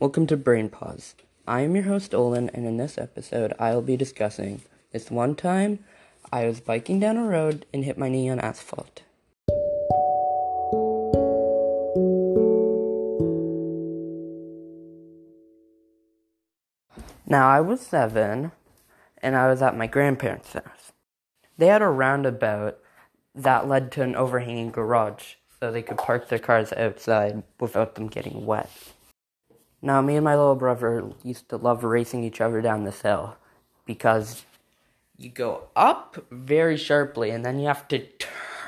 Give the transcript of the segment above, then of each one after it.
Welcome to Brain Pause. I am your host Olin, and in this episode, I will be discussing this one time I was biking down a road and hit my knee on asphalt. Now, I was seven, and I was at my grandparents' house. They had a roundabout that led to an overhanging garage so they could park their cars outside without them getting wet. Now, me and my little brother used to love racing each other down this hill because you go up very sharply and then you have to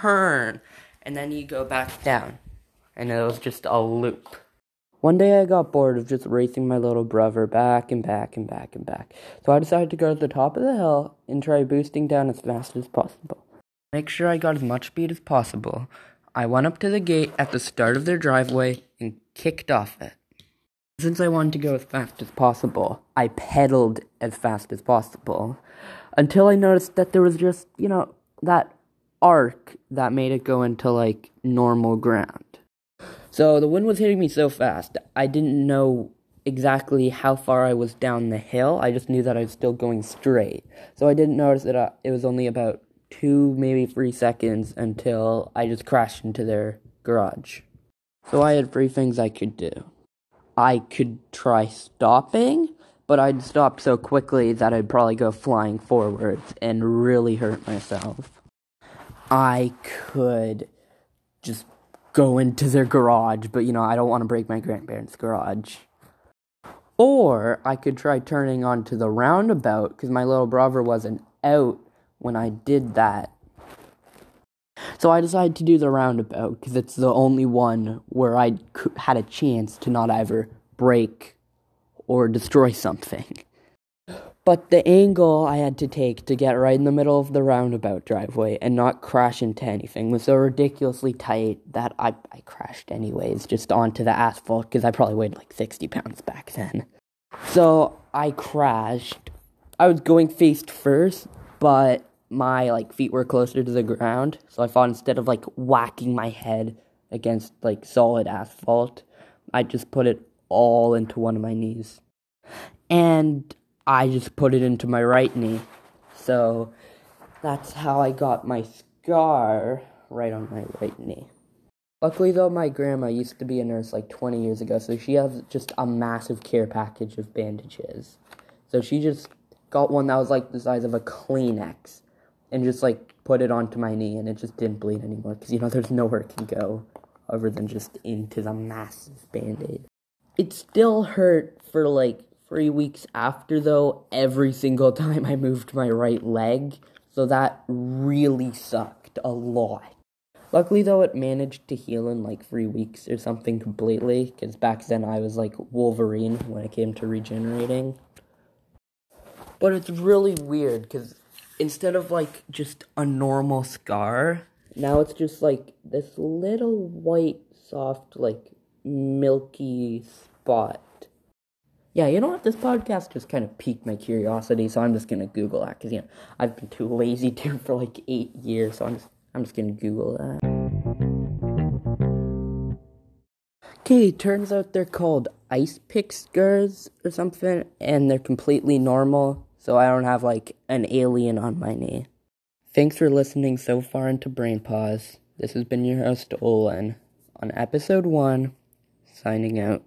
turn and then you go back down. And it was just a loop. One day I got bored of just racing my little brother back and back and back and back. So I decided to go to the top of the hill and try boosting down as fast as possible. Make sure I got as much speed as possible. I went up to the gate at the start of their driveway and kicked off it. Since I wanted to go as fast as possible, I pedaled as fast as possible until I noticed that there was just, you know, that arc that made it go into like normal ground. So the wind was hitting me so fast, I didn't know exactly how far I was down the hill. I just knew that I was still going straight. So I didn't notice that uh, it was only about two, maybe three seconds until I just crashed into their garage. So I had three things I could do. I could try stopping, but I'd stop so quickly that I'd probably go flying forwards and really hurt myself. I could just go into their garage, but you know, I don't want to break my grandparents' garage. Or I could try turning onto the roundabout because my little brother wasn't out when I did that. So I decided to do the roundabout because it's the only one where I had a chance to not either break or destroy something. But the angle I had to take to get right in the middle of the roundabout driveway and not crash into anything was so ridiculously tight that I, I crashed anyways, just onto the asphalt because I probably weighed like 60 pounds back then. So I crashed. I was going face first, but my like feet were closer to the ground. So I thought instead of like whacking my head against like solid asphalt, I just put it all into one of my knees. And I just put it into my right knee. So that's how I got my scar right on my right knee. Luckily, though, my grandma used to be a nurse like 20 years ago, so she has just a massive care package of bandages. So she just got one that was like the size of a Kleenex and just like put it onto my knee, and it just didn't bleed anymore because you know there's nowhere it can go other than just into the massive band aid. It still hurt for like three weeks after, though, every single time I moved my right leg. So that really sucked a lot. Luckily, though, it managed to heal in like three weeks or something completely, because back then I was like Wolverine when it came to regenerating. But it's really weird, because instead of like just a normal scar, now it's just like this little white, soft, like milky spot yeah, you know what? This podcast just kind of piqued my curiosity, so I'm just gonna Google that because you know I've been too lazy to for like eight years, so I'm just I'm just gonna Google that. Okay, turns out they're called ice pick scars or something, and they're completely normal, so I don't have like an alien on my knee. Thanks for listening so far into Brain Pause. This has been your host Olin on episode one, signing out.